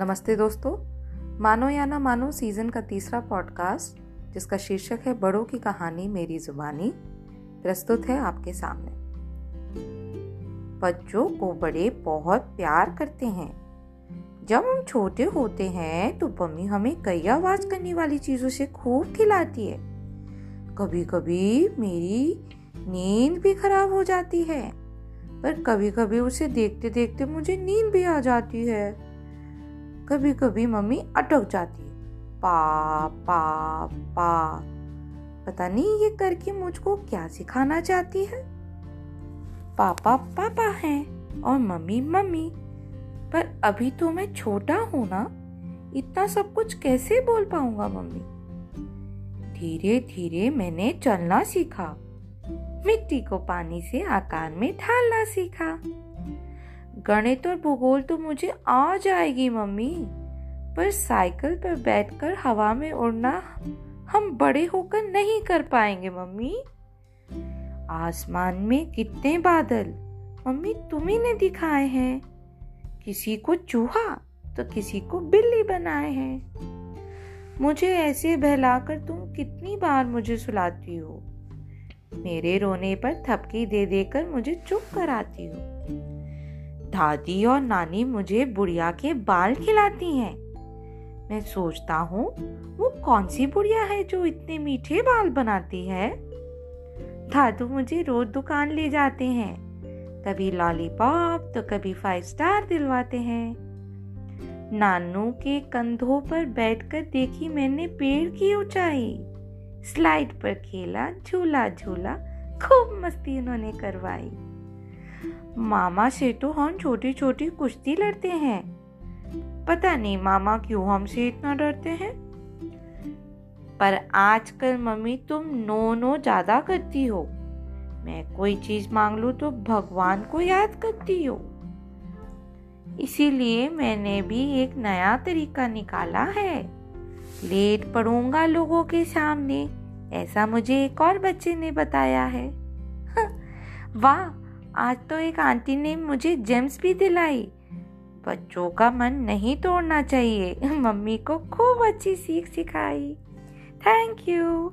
नमस्ते दोस्तों। मानो या ना मानो सीज़न का तीसरा पॉडकास्ट जिसका शीर्षक है बड़ों की कहानी मेरी जुबानी, प्रस्तुत है आपके सामने। बच्चों को बड़े बहुत प्यार करते हैं। जब हम छोटे होते हैं तो मम्मी हमें कई आवाज़ करने वाली चीज़ों से खूब खिलाती है। कभी कभी मेरी नींद भी खराब हो जाती है, पर कभी कभी उसे देखते देखते मुझे नींद भी आ जाती है। कभी कभी मम्मी अटक जाती पा पा पा। पता नहीं ये करके मुझको क्या सिखाना चाहती है? पापा पापा हैं और मम्मी मम्मी। पर अभी तो मैं छोटा हूँ ना, इतना सब कुछ कैसे बोल पाऊँगा मम्मी? धीरे धीरे मैंने चलना सीखा। मिट्टी को पानी से आकार में ढालना सीखा। गणित और भूगोल तो मुझे आ जाएगी, मम्मी। पर साइकिल पर बैठकर हवा में उड़ना हम बड़े होकर नहीं कर पाएँगे, मम्मी। आसमान में कितने बादल। मम्मी तुम्ही ने दिखाए हैं। किसी को चूहा तो किसी को बिल्ली बनाए हैं। मुझे ऐसे बहलाकर तुम कितनी बार मुझे सुलाती हो। मेरे रोने पर थपकी दे देकर मुझे चुप कराती हो। दादी और नानी मुझे बुढ़िया के बाल खिलाती हैं। मैं सोचता हूँ, वो कौन सी बुढ़िया है जो इतने मीठे बाल बनाती है? दादू मुझे रोज दुकान ले जाते हैं। कभी लॉलीपॉप तो कभी फाइव स्टार दिलवाते हैं। नानू के कंधों पर बैठकर देखी मैंने पेड़ की ऊंचाई। स्लाइड पर खेला झूला झूला खूब मस्ती उन्होंने करवाई। मामा से तो हम छोटी छोटी कुश्ती लड़ते हैं। पता नहीं मामा क्यों हमसे इतना डरते हैं? पर आजकल मम्मी तुम नो नो ज़्यादा करती हो। मैं कोई चीज़ मांग लू तो भगवान को याद करती हो। इसीलिए मैंने भी एक नया तरीका निकाला है। लेट पढ़ूँगा लोगों के सामने, ऐसा मुझे एक और बच्चे ने बताया है। वाह आज तो एक आंटी ने मुझे जेम्स भी दिलाई। बच्चों का मन नहीं तोड़ना चाहिए। मम्मी को खूब अच्छी सीख सिखाई। Thank you